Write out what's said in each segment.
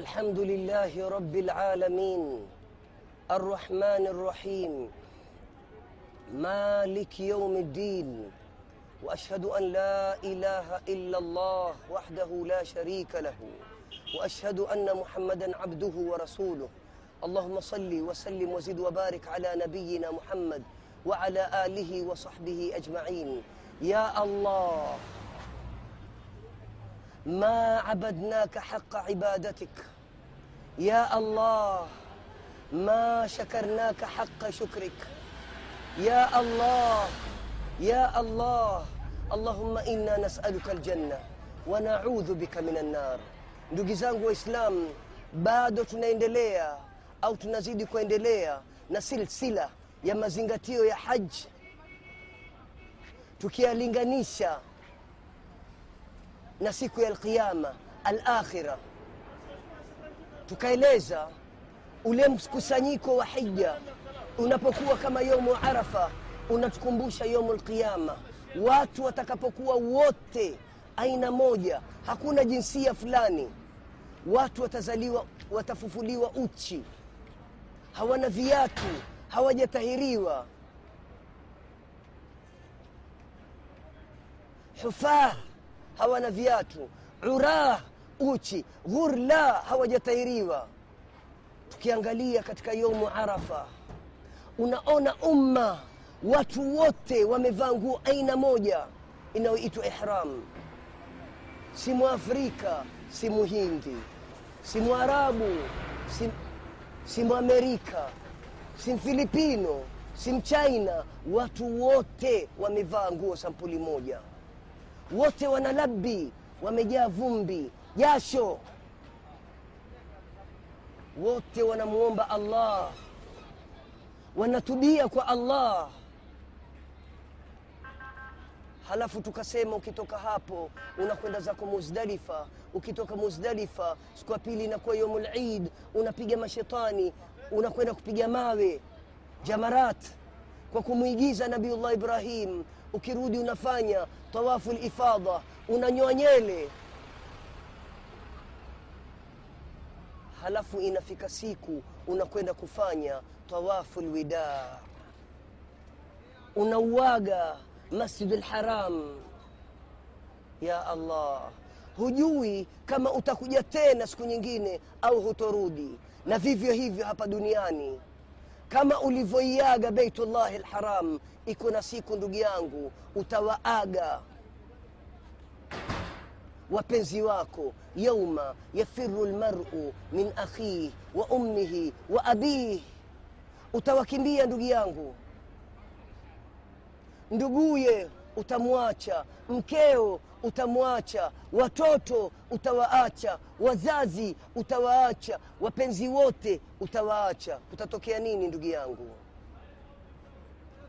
الحمد لله رب العالمين. الرحمن الرحيم. مالك يوم الدين. وأشهد أن لا إله إلا الله وحده لا شريك له. وأشهد أن محمدا عبده ورسوله. اللهم صل وسلم وزد وبارك على نبينا محمد وعلى آله وصحبه أجمعين. يا الله ما عبدناك حق عبادتك. يا الله ما شكرناك حق شكرك يا الله يا الله اللهم انا nasaluka aljanna wa naudhu bika min annar ndugu zangu waislam bado tunaendelea au tunazidi kuendelea na silsila ya mazingatio ya haji tukiyalinganisha na siku ya alqiyama alakhira tukaeleza ule mkusanyiko wa hija. Unapokuwa kama yomu arafa unatukumbusha yomu lqiyama watu watakapokuwa wote aina moja hakuna jinsia fulani. Watu watazaliwa watafufuliwa uchi. Hawana viatu hawajatahiriwa. Hufah hawana viatu. Urah uchi ghurla hawajatairiwa. tukiangalia katika yomu arafa unaona umma watu wote wamevaa nguo aina moja inayoitwa ihram. Si mwafrika si muhindi si mwarabu si, si mwamerika si mfilipino si mchina. Watu wote wamevaa nguo sampuli moja. Wote wanalabi wamejaa vumbi jasho. Wote wanamwomba allah. Wanatubia kwa allah. Halafu tukasema ukitoka hapo unakwenda zako muzdalifa. Ukitoka muzdalifa siku ya pili inakuwa yomul id unapiga mashetani unakwenda kupiga mawe jamarat kwa kumwigiza nabiullah ibrahim. Ukirudi unafanya tawafu lifadha unanyoa nyele halafu inafika siku unakwenda kufanya tawafu lwida unauaga masjid lharam ya allah hujui kama utakuja tena siku nyingine au hutorudi. Na vivyo hivyo hapa duniani. Kama ulivyoiaga beitullahi lharam iko na siku ndugu yangu utawaaga wapenzi wako yauma yafiru lmaru min akhih wa ummihi wa abih utawakimbia ndugu yangu. Nduguye utamwacha mkeo utamwacha watoto utawaacha wazazi utawaacha wapenzi wote utawaacha. Kutatokea nini ndugu yangu?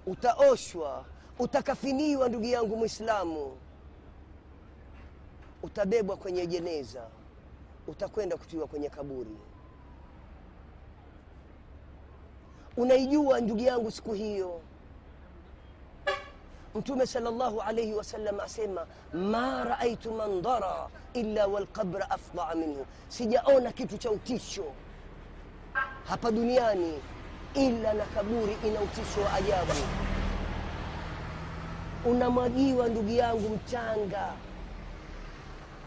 Utaoshwa utakafiniwa ndugu yangu mwislamu utabebwa kwenye jeneza utakwenda kutiwa kwenye kaburi. Unaijua ndugu yangu siku hiyo? Mtume sallallahu alaihi wasallam asema ma raaitu mandhara illa walqabra afdaa minhu. Sijaona kitu cha utisho hapa duniani ila na kaburi ina utisho wa ajabu. Unamwagiwa ndugu yangu mchanga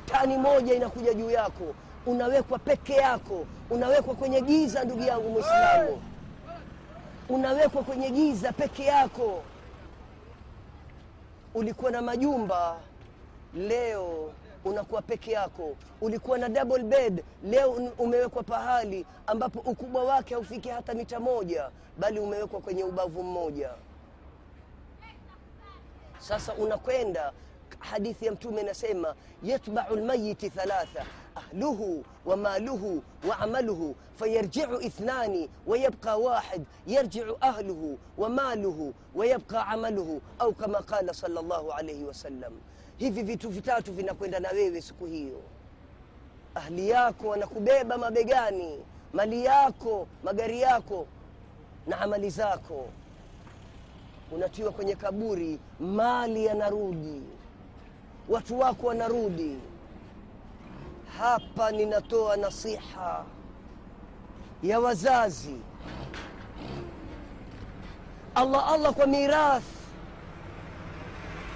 tani moja inakuja juu yako. Unawekwa peke yako. Unawekwa kwenye giza ndugu yangu mwislamu unawekwa kwenye giza peke yako. Ulikuwa na majumba leo unakuwa peke yako. Ulikuwa na double bed leo umewekwa pahali ambapo ukubwa wake haufiki hata mita moja bali umewekwa kwenye ubavu mmoja. Sasa unakwenda hadithi ya mtume inasema yatbau lmayiti thalatha ahluhu wa maluhu wa amaluhu fayarjiu ithnani wayabqa wahid yarjiu ahluhu wa maluhu wayabqa amaluhu au kama qala sal llahu alaihi wasallam hivi vitu vitatu vinakwenda na wewe siku hiyo. Ahli yako wanakubeba mabegani mali yako magari yako na amali zako. Unatiwa kwenye kaburi mali yanarudi watu wako wanarudi. Hapa ninatoa nasiha ya wazazi. Allah allah kwa mirathi.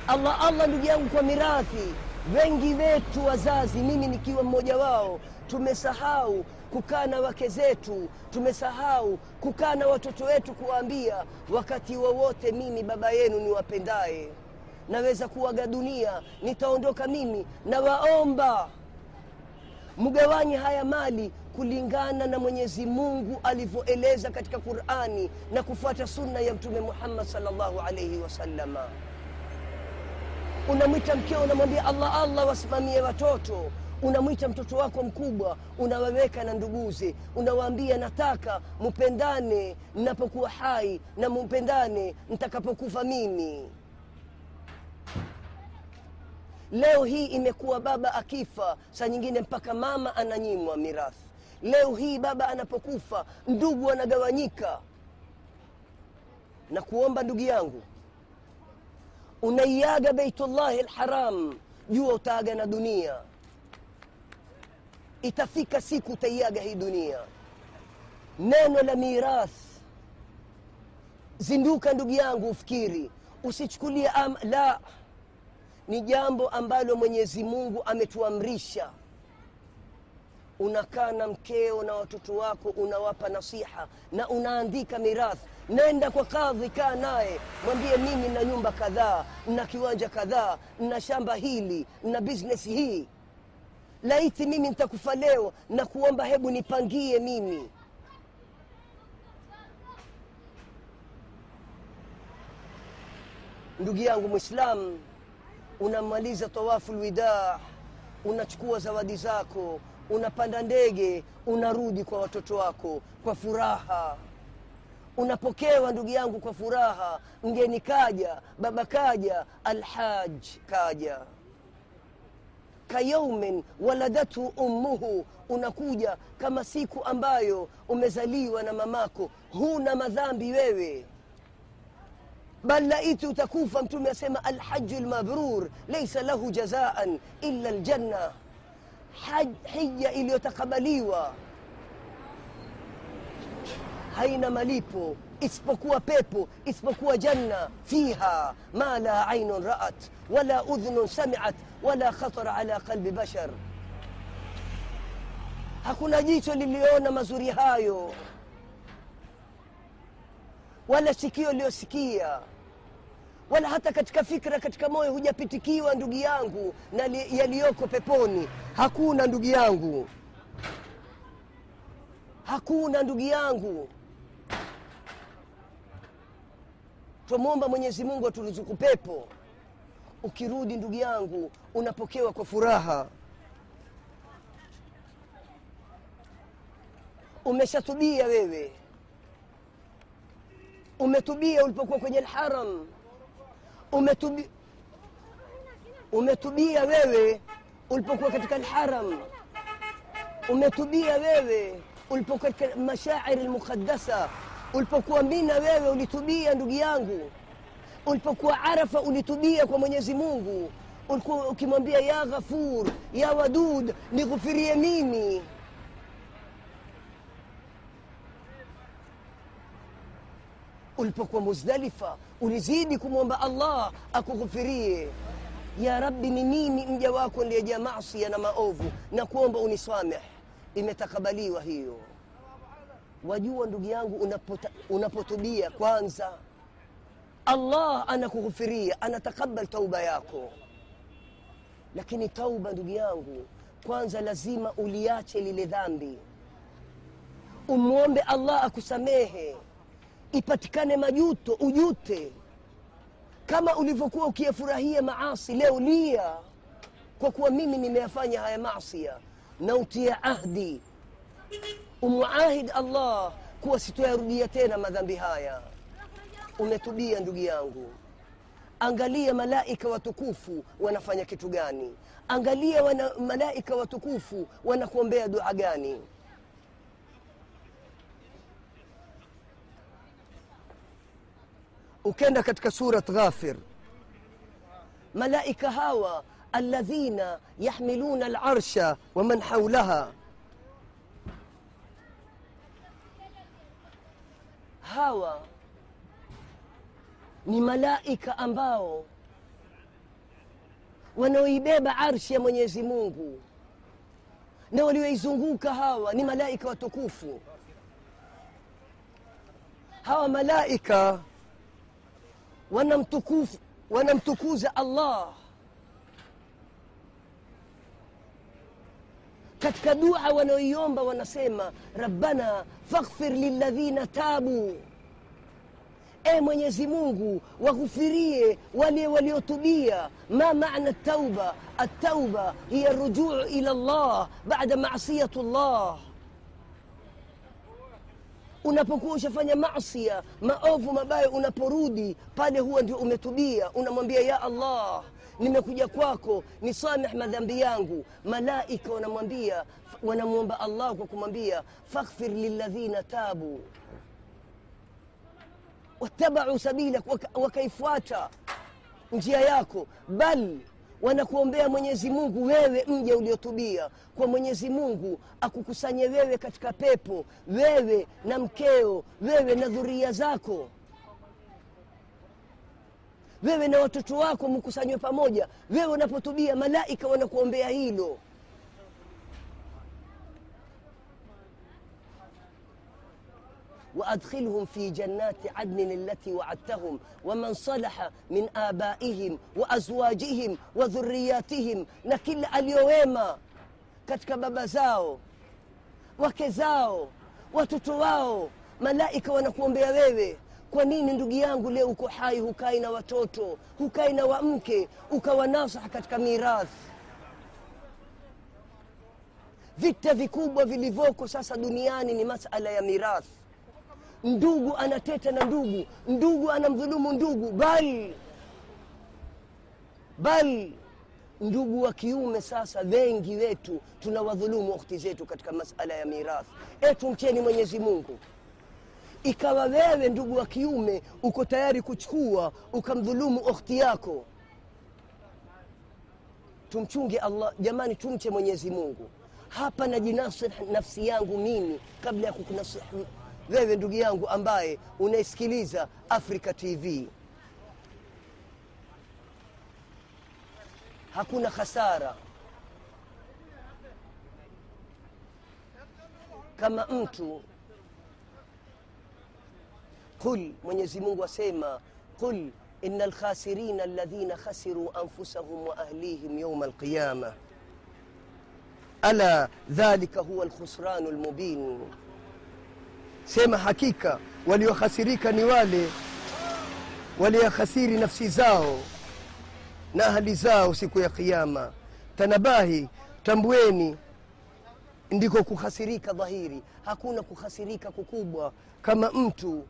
Allah allah ndugu yangu kwa mirathi. Wengi wetu wazazi mimi nikiwa mmoja wao tumesahau kukaa na wake zetu. Tumesahau kukaa na watoto wetu kuwaambia wakati wowote mimi baba yenu niwapendaye naweza kuaga dunia nitaondoka mimi. Nawaomba mgawanye haya mali kulingana na mwenyezi mungu alivyoeleza katika qurani na kufuata sunna ya mtume muhammad salllahu alaihi wasallama. unamwita mkeo unamwambia allah allah wasimamie watoto. Unamwita mtoto wako mkubwa unawaweka na nduguze. Unawaambia nataka mupendane, nnapokuwa hai na mupendane ntakapokufa mimi leo hii imekuwa baba akifa saa nyingine mpaka mama ananyimwa mirathi. Leo hii baba anapokufa ndugu anagawanyika. na kuomba ndugu yangu unaiaga Baitullahi lharam jua utaaga na dunia. Itafika siku utaiaga hii dunia. Neno la mirath zinduka ndugu yangu ufikiri. Usichukulie la ni jambo ambalo mwenyezi mungu ametuamrisha. Unakaa na mkeo na watoto wako unawapa nasiha na unaandika mirathi. Nenda kwa kadhi kaa naye. Mwambie mimi na nyumba kadhaa na kiwanja kadhaa na shamba hili na biznesi hii. Laiti mimi nitakufa leo na kuomba hebu nipangie mimi. Ndugu yangu mwislamu unamaliza tawafu lwidaa unachukua zawadi zako unapanda ndege unarudi kwa watoto wako kwa furaha. Unapokewa ndugu yangu kwa furaha mgeni kaja baba kaja alhaj kaja. Kayaumin waladathu ummuhu unakuja kama siku ambayo umezaliwa na mamako. Huna madhambi wewe بل لقيت تكوفا تم يسمى الحج المبرور ليس له جزاء إلا الجنة. حج حي إلي تقبليوا هين مليبو إسبقوا بيبو إسبقوا جنة. فيها ما لا عين رأت ولا أذن سمعت ولا خطر على قلب بشر. هكنا جيتو لليون مزوري هايو. Wala sikio liyosikia. Wala hata katika fikra katika moyo hujapitikiwa ndugu yangu na yaliyoko peponi. Hakuna ndugu yangu. Hakuna ndugu yangu. Twamwomba mwenyezi mungu aturuzuku pepo. Ukirudi ndugu yangu unapokewa kwa furaha. Umeshatubia wewe umetubia ulipokuwa kwenye lharam umetubi, umetubia wewe ulipokuwa katika lharam umetubia wewe ulipokuwa katika mashairi lmuqaddasa ulipokuwa mina wewe ulitubia ndugu yangu. Ulipokuwa arafa ulitubia kwa mwenyezi mungu. Ulikuwa ukimwambia ya ghafur ya wadud nighufirie mimi ulipokuwa muzdalifa ulizidi kumwomba allah akughufirie ya rabbi ni mimi mja wako ndiyejaa masia na maovu? Na kuomba unisameh imetakabaliwa hiyo. Wajua ndugu yangu unapotubia kwanza allah anakughufiria anatakabal tauba yako. Lakini tauba ndugu yangu kwanza lazima uliache lile dhambi. Umwombe allah akusamehe ipatikane majuto ujute. Kama ulivyokuwa ukiyafurahia maasi leo lia kwa kuwa mimi nimeyafanya haya masia na utia ahdi. Umwahid allah kuwa sitoyarudia tena madhambi haya. Umetubia ndugu yangu. Angalia malaika watukufu wanafanya kitu gani. Angalia wana, malaika watukufu wanakuombea dua gani ukenda katika surat ghafir. Malaika hawa alladhina yahmiluna alarsha waman haulaha hawa ni malaika ambao wanaoibeba arshi ya mwenyezi mungu. Na walioizunguka hawa ni malaika watukufu. Hawa malaika wanamtukufu wanamtukuza allah katika dua wanaoiomba wanasema rabbana faghfir lilladhina tabu e mwenyezi mungu waghufirie wale waliotubia ma maana tauba التوبة هي الرجوع إلى الله بعد معصية الله unapokuwa ushafanya masia maovu mabaya unaporudi pale huwa ndio umetubia unamwambia ya allah nimekuja kwako nisameh madhambi yangu malaika wanamwambia wanamwomba allah kwa kumwambia faghfir lilladhina tabu wattabau sabilak wakaifuata njia yako bal wanakuombea mwenyezi mungu wewe mja uliotubia. Kwa mwenyezi mungu akukusanye wewe katika pepo wewe na mkeo wewe na dhuria zako. Wewe na watoto wako mkusanywe pamoja. Wewe unapotubia malaika wanakuombea hilo وادخلهم في جنات عدن التي وعدتهم ومن صلح من ابائهم وازواجهم وذرياتهم na kila aliyowema katika baba zao wake zao watoto wao malaika wanakuombea wewe kwa nini ndugu yangu leo uko hai hukai na watoto hukai na wamke ukawa nasaha katika mirathi vita vikubwa vilivyoko sasa duniani ni masala ya mirathi ndugu anateta na ndugu ndugu anamdhulumu ndugu bali bali ndugu wa kiume sasa wengi wetu tunawadhulumu ukhti zetu katika masala ya mirathi. Etu mcheni mwenyezi mungu. Ikawa wewe ndugu wa kiume uko tayari kuchukua ukamdhulumu ukhti yako. Tumchunge allah jamani tumche mwenyezi mungu. Hapa najinasih nafsi yangu mimi kabla ya kukunasihi wewe ndugu yangu ambaye unaisikiliza africa tv hakuna hasara. Kama mtu qul mwenyezi mungu asema qul inna lkhasirina alladhina khasiru anfusahum wa ahlihim yauma alqiyama. Ala dhalika huwa alkhusranu lmubin sema hakika waliohasirika ni wale waliohasiri nafsi zao na ahali zao siku ya kiama tanabahi tambueni ndiko kuhasirika dhahiri. Hakuna kuhasirika kukubwa kama mtu.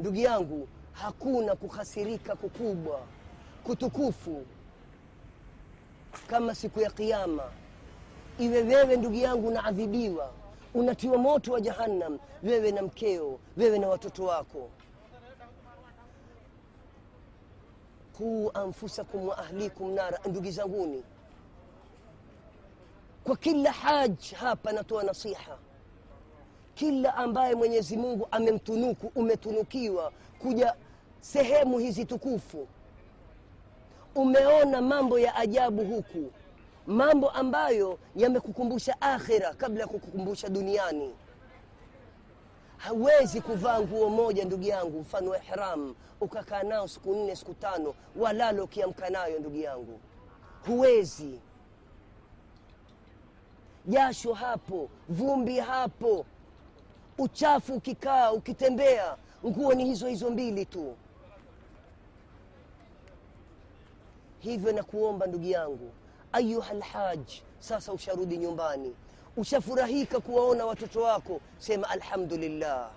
Ndugu yangu hakuna kuhasirika kukubwa kutukufu kama siku ya kiama iwe wewe ndugu yangu unaadhibiwa unatiwa moto wa jahannam wewe na mkeo wewe na watoto wako. Quu anfusakum wa ahlikum nara ndugu zanguni. Kwa kila haj hapa natoa nasiha. Kila ambaye mwenyezi mungu amemtunuku umetunukiwa kuja sehemu hizi tukufu. Umeona mambo ya ajabu huku mambo ambayo yamekukumbusha akhira kabla ya kukukumbusha duniani. Hawezi kuvaa nguo moja ndugu yangu mfano ihram ukakaa nao siku nne siku tano walalo ukiamka nayo ndugu yangu. Huwezi. Jasho hapo vumbi hapo uchafu ukikaa ukitembea nguo ni hizo hizo mbili tu. Hivyo nakuomba ndugu yangu ayuha lhaj sasa usharudi nyumbani. Ushafurahika kuwaona watoto wako sema alhamdulillah.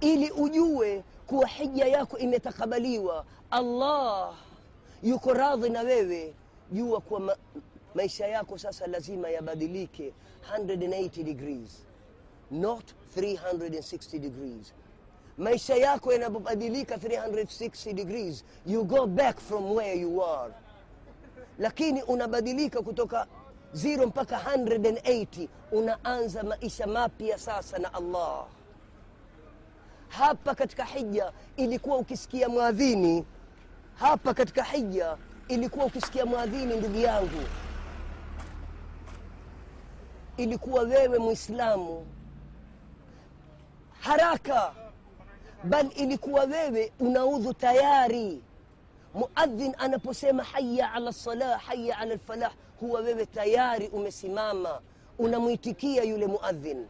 Ili ujue kuwa hija yako imetakabaliwa allah yuko radhi na wewe. Jua kuwa ma, maisha yako sasa lazima yabadilike 180 degrees not 360 degrees. Maisha yako yanapobadilika 360 degrees you go back from where you are lakini unabadilika kutoka 0 mpaka 180 unaanza maisha mapya sasa na allah. Hapa katika hija ilikuwa ukisikia mwadhini. Hapa katika hija ilikuwa ukisikia mwadhini ndugu yangu. Ilikuwa wewe mwislamu haraka. Bal ilikuwa wewe unaudhu tayari muadhin anaposema haya ala lsalah haya ala lfalah huwa wewe tayari umesimama unamwitikia yule muadhin.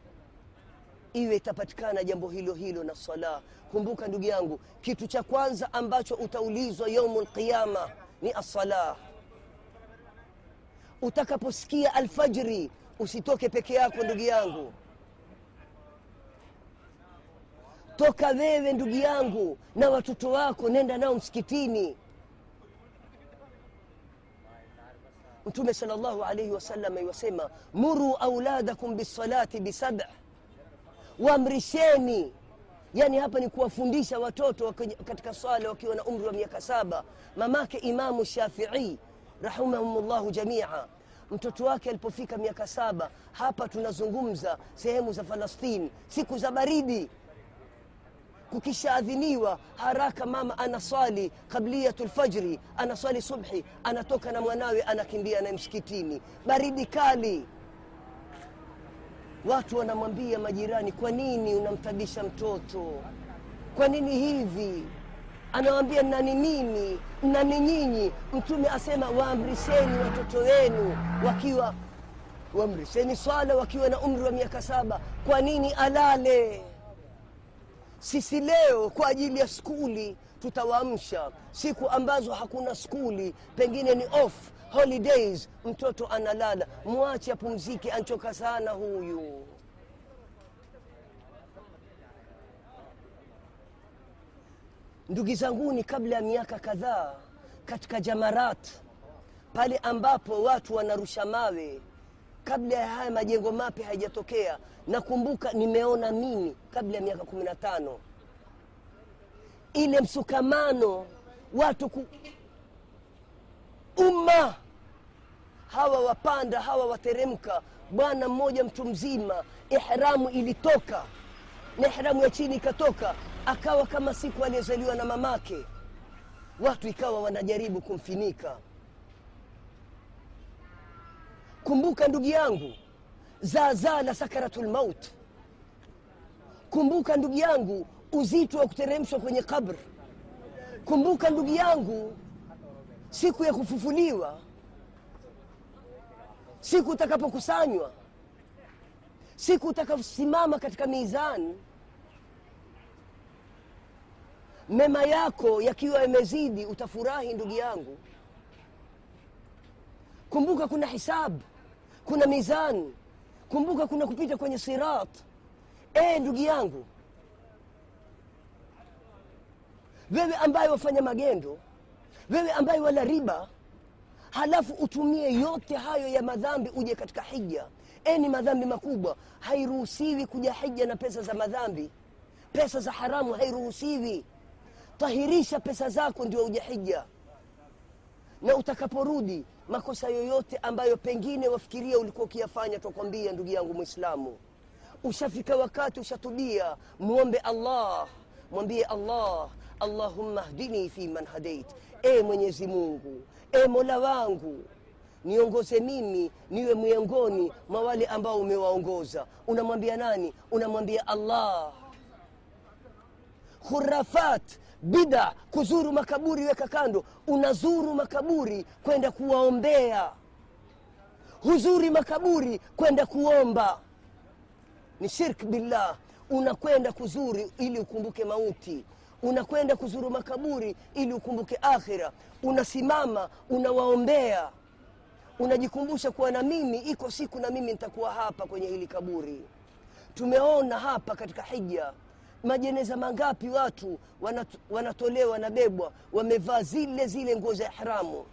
Iwe itapatikana jambo hilo hilo na sala kumbuka ndugu yangu kitu cha kwanza ambacho utaulizwa yaumu lqiyama ni assalah. utakaposikia alfajri usitoke peke yako ndugu yangu. Toka wewe ndugu yangu na watoto wako nenda nao msikitini mtume sal llahu alaihi wasallam iwasema muru auladakum bisalati bisab waamrisheni yani hapa ni kuwafundisha watoto katika swala wakiwa na umri wa miaka saba. Mamake imamu shafii rahimahumullahu jamia. Mtoto wake alipofika miaka saba hapa tunazungumza sehemu za falastini siku za baridi kukishaadhiniwa haraka mama anaswali kabliyatu lfajri anaswali subhi anatoka na mwanawe anakimbia naye msikitini. Baridi kali. Watu wanamwambia majirani kwa nini unamtabisha mtoto? Kwa nini hivi? Anawambia nani mimi? Nani nyinyi? Mtume asema waamrisheni watoto wenu wakiwa waamrisheni swala wakiwa na umri wa miaka saba. Kwa nini alale sisi leo kwa ajili ya skuli tutawaamsha. Siku ambazo hakuna skuli pengine ni off holidays mtoto analala. Mwache apumzike anchoka sana huyu. Ndugu zanguni kabla ya miaka kadhaa katika jamarat pale ambapo watu wanarusha mawe kabla ya haya majengo mapya hayajatokea. nakumbuka nimeona mimi kabla ya miaka kumi na tano ile msukamano watu ku... umma hawa wapanda hawa wateremka bwana mmoja mtu mzima ihramu ilitoka na ihramu ya chini ikatoka akawa kama siku aliyozaliwa na mamake watu ikawa wanajaribu kumfinika kumbuka ndugu yangu zaazaa la sakaratul maut. Kumbuka ndugu yangu uzito wa kuteremshwa kwenye kabri. Kumbuka ndugu yangu siku ya kufufuliwa. Siku utakapokusanywa. Siku utakaposimama katika mizani. Mema yako yakiwa yamezidi utafurahi ndugu yangu. Kumbuka kuna hisabu kuna mizani kumbuka kuna kupita kwenye sirat. E ndugu yangu. Wewe ambaye wafanya magendo. Wewe ambaye wala riba. Halafu utumie yote hayo ya madhambi uje katika hija. E ni madhambi makubwa. Hairuhusiwi kuja hija na pesa za madhambi. Pesa za haramu hairuhusiwi. Tahirisha pesa zako ndio uje hija. Na utakaporudi makosa yoyote ambayo pengine wafikiria ulikuwa ukiyafanya twakwambia ndugu yangu mwislamu ushafika wakati ushatubia mwombe allah mwambie allah allahumma hdini fi man hadait. E mwenyezi mungu e mola wangu niongoze mimi niwe miongoni mwa wale ambao umewaongoza. Unamwambia nani? Unamwambia allah. Khurafat bida kuzuru makaburi weka kando. Unazuru makaburi kwenda kuwaombea. Huzuri makaburi kwenda kuomba. Ni shirk billah. Unakwenda kuzuri ili ukumbuke mauti. Unakwenda kuzuru makaburi ili ukumbuke akhira. Unasimama unawaombea. Unajikumbusha kuwa na mimi iko siku na mimi nitakuwa hapa kwenye hili kaburi. Tumeona hapa katika hija majeneza mangapi watu wanatolewa wanabebwa wamevaa zile zile nguo za ihramu?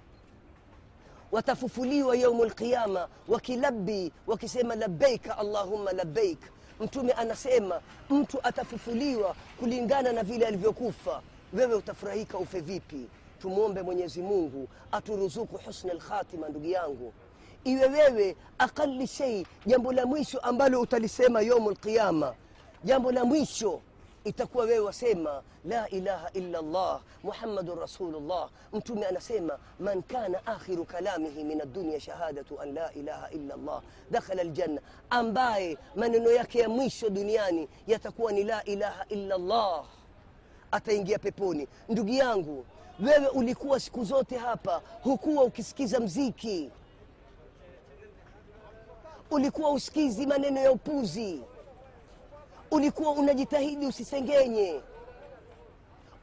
Watafufuliwa yaumu lqiyama wakilabi wakisema labbaika allahumma labeik mtume anasema mtu atafufuliwa kulingana na vile alivyokufa. Wewe utafurahika ufe vipi? Tumwombe mwenyezi mungu aturuzuku husna lkhatima ndugu yangu. Iwe wewe aqali shei jambo la mwisho ambalo utalisema yaumu lqiyama jambo la mwisho itakuwa wewe wasema la ilaha illa llah muhammadun rasulullah. Mtume anasema man kana akhiru kalamihi min addunia shahadatu an la ilaha illa llah dakhala ljanna ambaye maneno yake ya mwisho duniani yatakuwa ni la ilaha illa llah ataingia peponi. Ndugu yangu wewe ulikuwa siku zote hapa hukuwa ukisikiza mziki. Ulikuwa usikizi maneno ya upuzi ulikuwa unajitahidi usisengenye.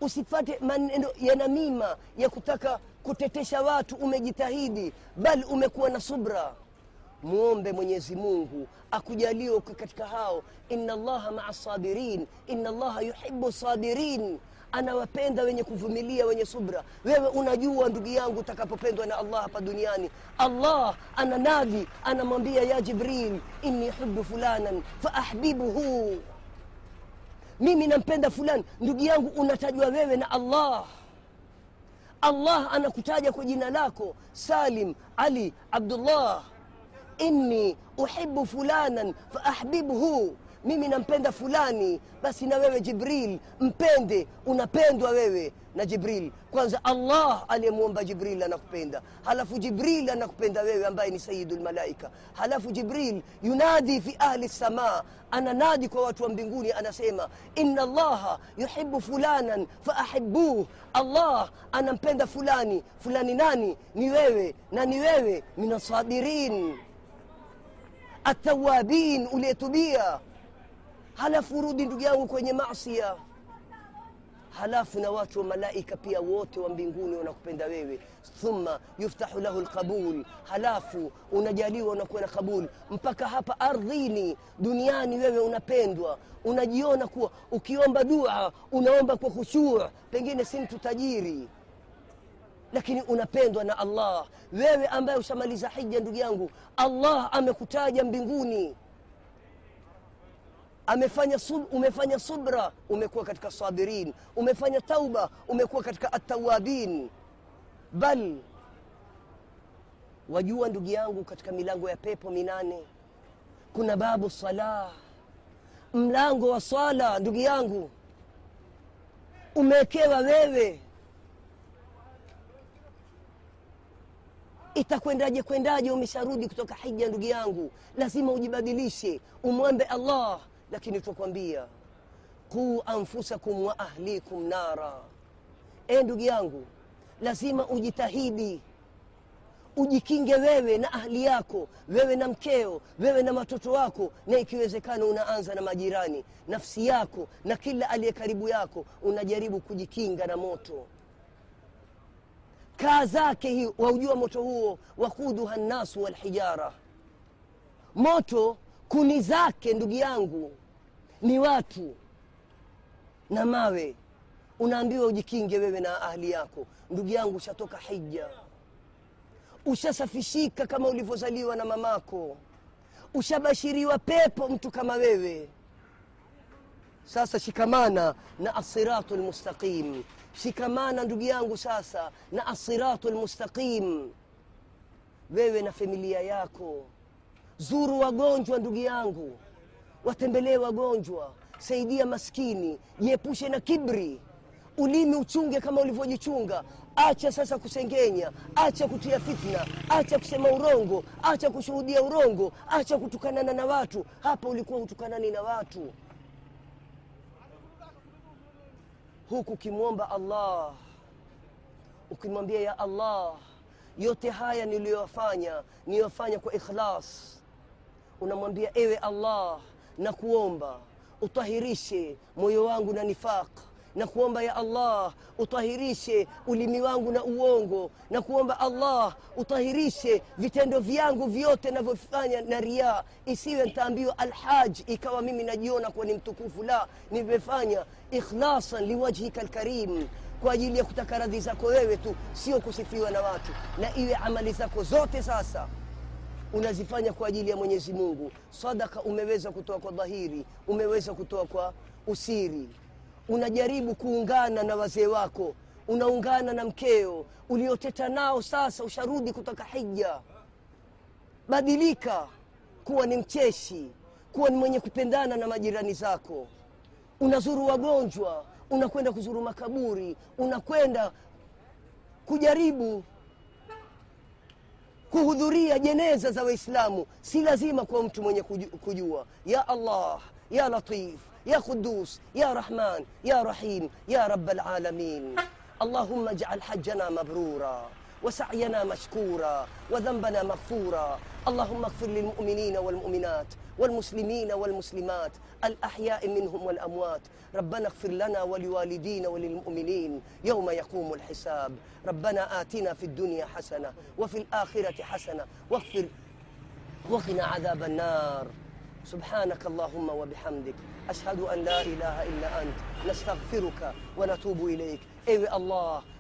Usifate maneno yana mima ya kutaka kutetesha watu umejitahidi bali umekuwa na subra. Mwombe mwenyezi mungu akujalie katika hao. Ina llaha maa sabirin ina llaha yuhibu sabirin. Anawapenda wenye kuvumilia wenye subra. Wewe unajua ndugu yangu utakapopendwa na allah hapa duniani allah ananadi anamwambia ya jibril inni hubu fulanan faahbibuhu mimi nampenda fulani. Ndugu yangu unatajwa wewe na allah. Allah anakutaja kwa jina lako. Salim ali abdullah. Inni uhibu fulanan faahbibhu mimi nampenda fulani. Basi na wewe jibril mpende unapendwa wewe na jibril. Kwanza allah aliyemwomba jibril anakupenda. Halafu jibril anakupenda wewe ambaye ni sayidu lmalaika halafu jibril yunadi fi ahli lsamaa ananadi kwa watu wa mbinguni anasema ina Allaha yuhibu fulanan faahibuh allah anampenda fulani. Fulani nani? Ni wewe. Na ni wewe min asabirin atawabin uliyetubia. Halafu rudi ndugu yangu kwenye masia halafu na watu wa malaika pia wote wa mbinguni wanakupenda wewe. Thumma yuftahu lahu lqabul halafu unajaliwa unakuwa na kabul mpaka hapa ardhini duniani wewe unapendwa. Unajiona kuwa ukiomba dua unaomba kwa khushuu pengine si mtu tajiri. Lakini unapendwa na allah. Wewe ambaye ushamaliza hija ndugu yangu allah amekutaja mbinguni amefanya sub, umefanya subra umekuwa katika sabirin. Umefanya tauba umekuwa katika atawabin bal wajua ndugu yangu katika milango ya pepo minane kuna babu salah. Mlango wa swala ndugu yangu umewekewa wewe. Itakwendaje kwendaje umesharudi kutoka hija ndugu yangu? Lazima ujibadilishe umwombe allah lakini twakwambia quu anfusakum wa ahlikum nara. E ndugu yangu lazima ujitahidi. Ujikinge wewe na ahli yako wewe na mkeo wewe na watoto wako na ikiwezekana unaanza na majirani. Nafsi yako na kila aliye karibu yako unajaribu kujikinga na moto. Kaa zake hii waujua moto huo wakuduha nnasu walhijara moto kuni zake ndugu yangu ni watu na mawe. Unaambiwa ujikinge wewe na ahli yako. Ndugu yangu ushatoka hija. Ushasafishika kama ulivyozaliwa na mamako. Ushabashiriwa pepo mtu kama wewe. Sasa shikamana na asiratu lmustaqim shikamana ndugu yangu sasa na asiratu lmustaqim wewe na familia yako zuru wagonjwa ndugu yangu. Watembelee wagonjwa. Saidia maskini. Jiepushe na kibri. Ulimi uchunge kama ulivyojichunga. Acha sasa kusengenya. Acha kutia fitna. Acha kusema urongo. Acha kushuhudia urongo. Acha kutukanana na watu. Hapa ulikuwa hutukanani na watu. Huku ukimwomba allah ukimwambia ya allah yote haya niliyoyafanya niliyofanya kwa ikhlas unamwambia ewe allah na kuomba utahirishe moyo wangu na nifaq. Na kuomba ya allah utahirishe ulimi wangu na uongo. Na kuomba allah utahirishe vitendo vyangu vyote navyofanya na ria, isiwe ntaambiwa alhaj ikawa mimi najiona kuwa ni mtukufu. La nimefanya ikhlasan liwajhika lkarim kwa ajili ya kutaka radhi zako wewe tu sio kusifiwa na watu. Na iwe amali zako zote sasa unazifanya kwa ajili ya mwenyezi mungu. Sadaka umeweza kutoa kwa dhahiri umeweza kutoa kwa usiri. Unajaribu kuungana na wazee wako unaungana na mkeo ulioteta nao sasa usharudi kutoka hija. Badilika kuwa ni mcheshi kuwa ni mwenye kupendana na majirani zako. Unazuru wagonjwa unakwenda kuzuru makaburi unakwenda kujaribu kuhudhuria jeneza za waislamu si lazima kwa mtu mwenye kuju- kujua ya allah ya latif ya qudus ya rahman ya rahim ya rab alalamin اللهم اجعل حجنا مبرورا وسعينا مشكورا وذنبنا مغفورا اللهم اغفر للمؤمنين والمؤمنات والمسلمين والمسلمات الأحياء منهم والأموات. ربنا اغفر لنا ولوالدينا وللمؤمنين. يوم يقوم الحساب. ربنا آتنا في الدنيا حسنة وفي الآخرة حسنة. واغفر وقنا عذاب النار. سبحانك اللهم وبحمدك. أشهد أن لا إله إلا أنت. نستغفرك ونتوب إليك.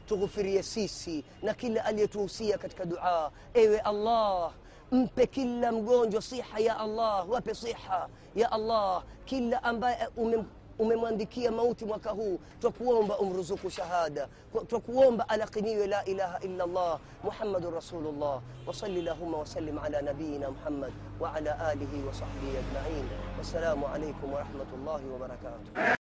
tughufirie sisi na kila aliyetuhusia katika dua ewe allah mpe kila mgonjwa siha ya allah wape siha ya allah kila ambaye umem umemwandikia mauti mwaka huu twakuomba umruzuku shahada twakuomba alaqiniwe la ilaha illa allah muhammadun rasulullah wasali lahuma wasallim ala nabiyina muhammad waala alihi wasahbihi ajmain wassalamu alaikum warahmatullahi wabarakatuh